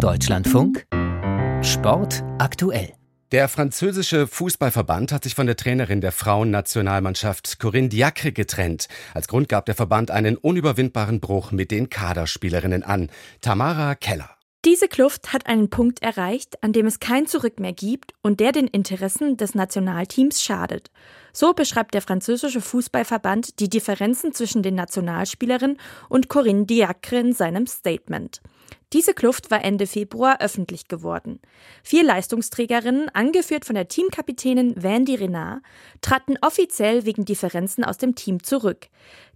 Deutschlandfunk Sport aktuell. Der französische Fußballverband hat sich von der Trainerin der Frauennationalmannschaft Corinne Diacre getrennt. Als Grund gab der Verband einen unüberwindbaren Bruch mit den Kaderspielerinnen an. Tamara Keller. Diese Kluft hat einen Punkt erreicht, an dem es kein Zurück mehr gibt und der den Interessen des Nationalteams schadet. So beschreibt der französische Fußballverband die Differenzen zwischen den Nationalspielerinnen und Corinne Diacre in seinem Statement. Diese Kluft war Ende Februar öffentlich geworden. Vier Leistungsträgerinnen, angeführt von der Teamkapitänin Vandy Renard, traten offiziell wegen Differenzen aus dem Team zurück.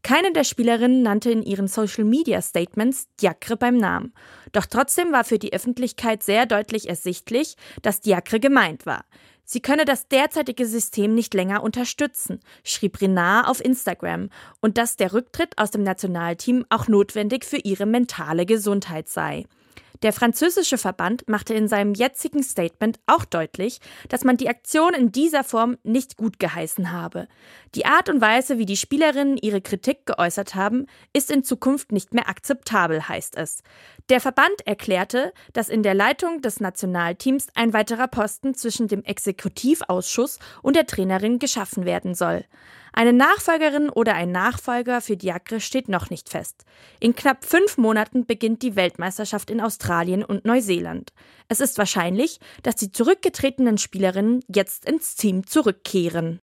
Keine der Spielerinnen nannte in ihren Social-Media-Statements Diacre beim Namen. Doch trotzdem war für die Öffentlichkeit sehr deutlich ersichtlich, dass Diacre gemeint war. Sie könne das derzeitige System nicht länger unterstützen, schrieb Renard auf Instagram, und dass der Rücktritt aus dem Nationalteam auch notwendig für ihre mentale Gesundheit sei. Der französische Verband machte in seinem jetzigen Statement auch deutlich, dass man die Aktion in dieser Form nicht gut geheißen habe. Die Art und Weise, wie die Spielerinnen ihre Kritik geäußert haben, ist in Zukunft nicht mehr akzeptabel, heißt es. Der Verband erklärte, dass in der Leitung des Nationalteams ein weiterer Posten zwischen dem Exekutivausschuss und der Trainerin geschaffen werden soll. Eine Nachfolgerin oder ein Nachfolger für Diacre steht noch nicht fest. In knapp fünf Monaten beginnt die Weltmeisterschaft in Australien und Neuseeland. Es ist wahrscheinlich, dass die zurückgetretenen Spielerinnen jetzt ins Team zurückkehren.